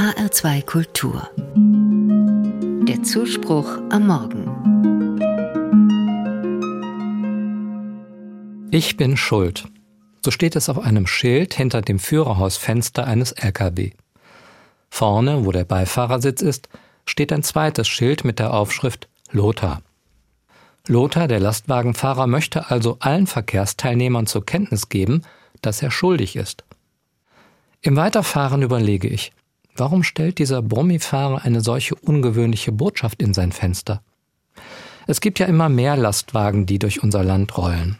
HR2 Kultur. Der Zuspruch am Morgen. Ich bin schuld. So steht es auf einem Schild hinter dem Führerhausfenster eines LKW. Vorne, wo der Beifahrersitz ist, steht ein zweites Schild mit der Aufschrift Lothar. Lothar, der Lastwagenfahrer, möchte also allen Verkehrsteilnehmern zur Kenntnis geben, dass er schuldig ist. Im Weiterfahren überlege ich, warum stellt dieser Brummifahrer eine solche ungewöhnliche Botschaft in sein Fenster? Es gibt ja immer mehr Lastwagen, die durch unser Land rollen.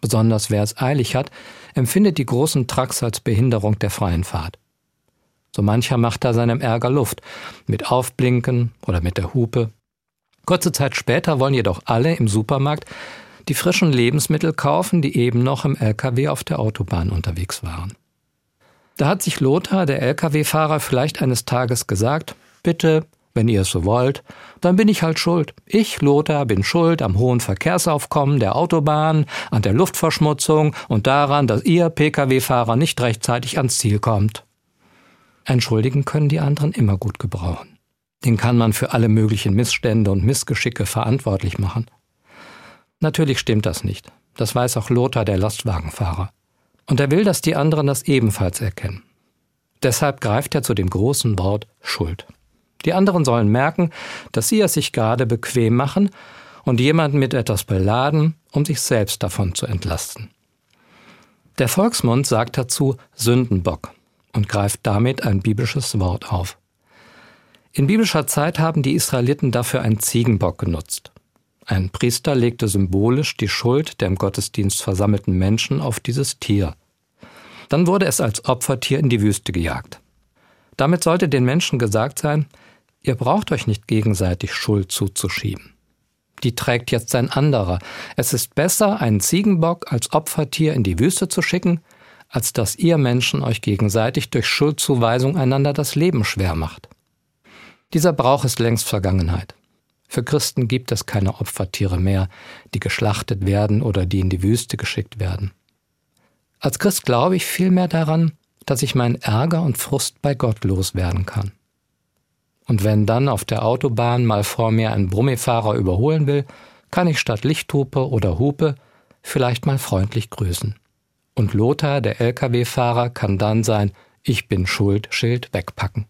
Besonders wer es eilig hat, empfindet die großen Trucks als Behinderung der freien Fahrt. So mancher macht da seinem Ärger Luft, mit Aufblinken oder mit der Hupe. Kurze Zeit später wollen jedoch alle im Supermarkt die frischen Lebensmittel kaufen, die eben noch im LKW auf der Autobahn unterwegs waren. Da hat sich Lothar, der LKW-Fahrer, vielleicht eines Tages gesagt, bitte, wenn ihr es so wollt, dann bin ich halt schuld. Ich, Lothar, bin schuld am hohen Verkehrsaufkommen der Autobahn, an der Luftverschmutzung und daran, dass ihr Pkw-Fahrer nicht rechtzeitig ans Ziel kommt. Entschuldigen können die anderen immer gut gebrauchen. Den kann man für alle möglichen Missstände und Missgeschicke verantwortlich machen. Natürlich stimmt das nicht. Das weiß auch Lothar, der Lastwagenfahrer. Und er will, dass die anderen das ebenfalls erkennen. Deshalb greift er zu dem großen Wort Schuld. Die anderen sollen merken, dass sie es sich gerade bequem machen und jemanden mit etwas beladen, um sich selbst davon zu entlasten. Der Volksmund sagt dazu Sündenbock und greift damit ein biblisches Wort auf. In biblischer Zeit haben die Israeliten dafür einen Ziegenbock genutzt. Ein Priester legte symbolisch die Schuld der im Gottesdienst versammelten Menschen auf dieses Tier. Dann wurde es als Opfertier in die Wüste gejagt. Damit sollte den Menschen gesagt sein, ihr braucht euch nicht gegenseitig Schuld zuzuschieben. Die trägt jetzt ein anderer. Es ist besser, einen Ziegenbock als Opfertier in die Wüste zu schicken, als dass ihr Menschen euch gegenseitig durch Schuldzuweisung einander das Leben schwer macht. Dieser Brauch ist längst Vergangenheit. Für Christen gibt es keine Opfertiere mehr, die geschlachtet werden oder die in die Wüste geschickt werden. Als Christ glaube ich vielmehr daran, dass ich meinen Ärger und Frust bei Gott loswerden kann. Und wenn dann auf der Autobahn mal vor mir ein Brummifahrer überholen will, kann ich statt Lichthupe oder Hupe vielleicht mal freundlich grüßen. Und Lothar, der Lkw-Fahrer, kann dann sein Ich bin schuld Schild wegpacken.